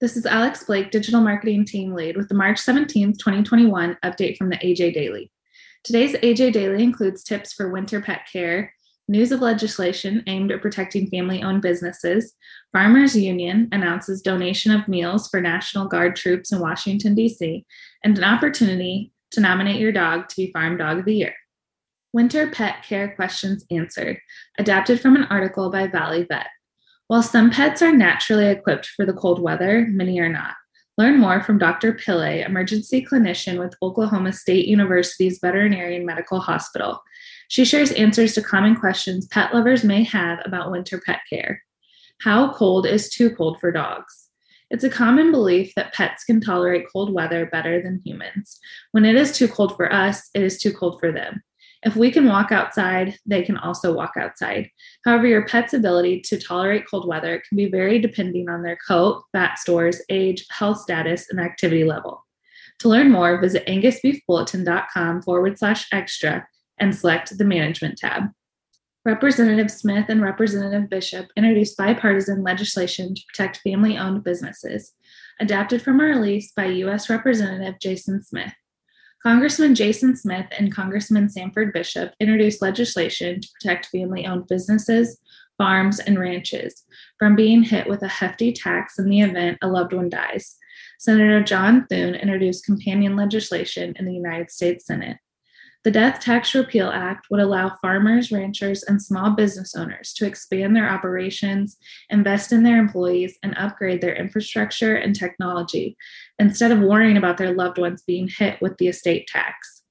This is Alex Blake, Digital Marketing Team Lead, with the March 17th, 2021 update from the AJ Daily. Today's AJ Daily includes tips for winter pet care, news of legislation aimed at protecting family owned businesses, Farmers Union announces donation of meals for National Guard troops in Washington, D.C., and an opportunity to nominate your dog to be Farm Dog of the Year. Winter Pet Care Questions Answered, adapted from an article by Valley Vet. While some pets are naturally equipped for the cold weather, many are not. Learn more from Dr. Pillay, emergency clinician with Oklahoma State University's Veterinary Medical Hospital. She shares answers to common questions pet lovers may have about winter pet care. How cold is too cold for dogs? It's a common belief that pets can tolerate cold weather better than humans. When it is too cold for us, it is too cold for them. If we can walk outside, they can also walk outside. However, your pet's ability to tolerate cold weather can be very depending on their coat, fat stores, age, health status, and activity level. To learn more, visit angusbeefbulletin.com forward slash extra and select the Management tab. Representative Smith and Representative Bishop introduced bipartisan legislation to protect family owned businesses, adapted from a release by U.S. Representative Jason Smith. Congressman Jason Smith and Congressman Sanford Bishop introduced legislation to protect family owned businesses, farms, and ranches from being hit with a hefty tax in the event a loved one dies. Senator John Thune introduced companion legislation in the United States Senate. The Death Tax Repeal Act would allow farmers, ranchers, and small business owners to expand their operations, invest in their employees, and upgrade their infrastructure and technology instead of worrying about their loved ones being hit with the estate tax.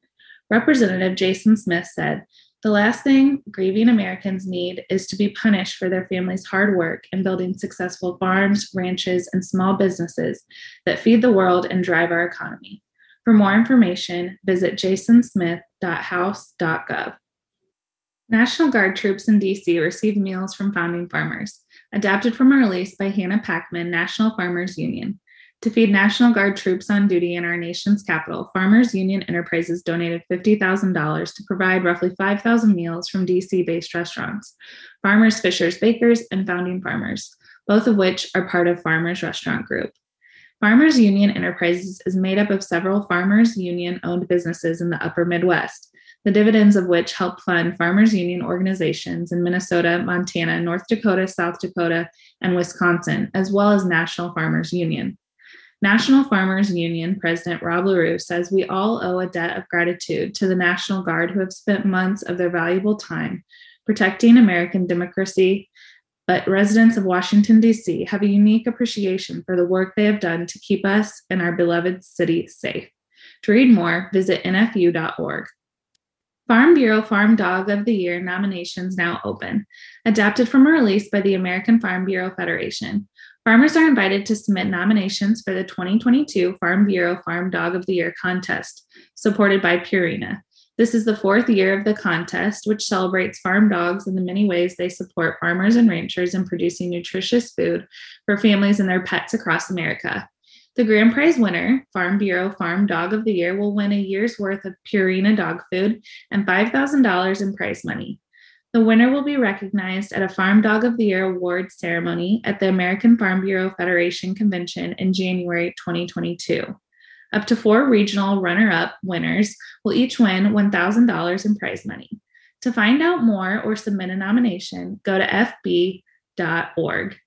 Representative Jason Smith said, the last thing grieving Americans need is to be punished for their families' hard work in building successful farms, ranches, and small businesses that feed the world and drive our economy. For more information, visit jasonsmith.house.gov. National Guard troops in DC received meals from founding farmers, adapted from a release by Hannah Packman, National Farmers Union. To feed National Guard troops on duty in our nation's capital, Farmers Union Enterprises donated $50,000 to provide roughly 5,000 meals from DC based restaurants, Farmers, Fishers, Bakers, and Founding Farmers, both of which are part of Farmers Restaurant Group. Farmers Union Enterprises is made up of several Farmers Union owned businesses in the upper Midwest, the dividends of which help fund Farmers Union organizations in Minnesota, Montana, North Dakota, South Dakota, and Wisconsin, as well as National Farmers Union. National Farmers Union President Rob Larew says we all owe a debt of gratitude to the National Guard who have spent months of their valuable time protecting American democracy, but residents of Washington, D.C. have a unique appreciation for the work they have done to keep us and our beloved city safe. To read more, visit nfu.org. Farm Bureau Farm Dog of the Year nominations now open, adapted from a release by the American Farm Bureau Federation. Farmers are invited to submit nominations for the 2022 Farm Bureau Farm Dog of the Year contest, supported by Purina. This is the fourth year of the contest, which celebrates farm dogs and the many ways they support farmers and ranchers in producing nutritious food for families and their pets across America. The grand prize winner, Farm Bureau Farm Dog of the Year, will win a year's worth of Purina dog food and $5,000 in prize money. The winner will be recognized at a Farm Dog of the Year award ceremony at the American Farm Bureau Federation Convention in January 2022. Up to four regional runner up winners will each win $1,000 in prize money. To find out more or submit a nomination, go to fb.org.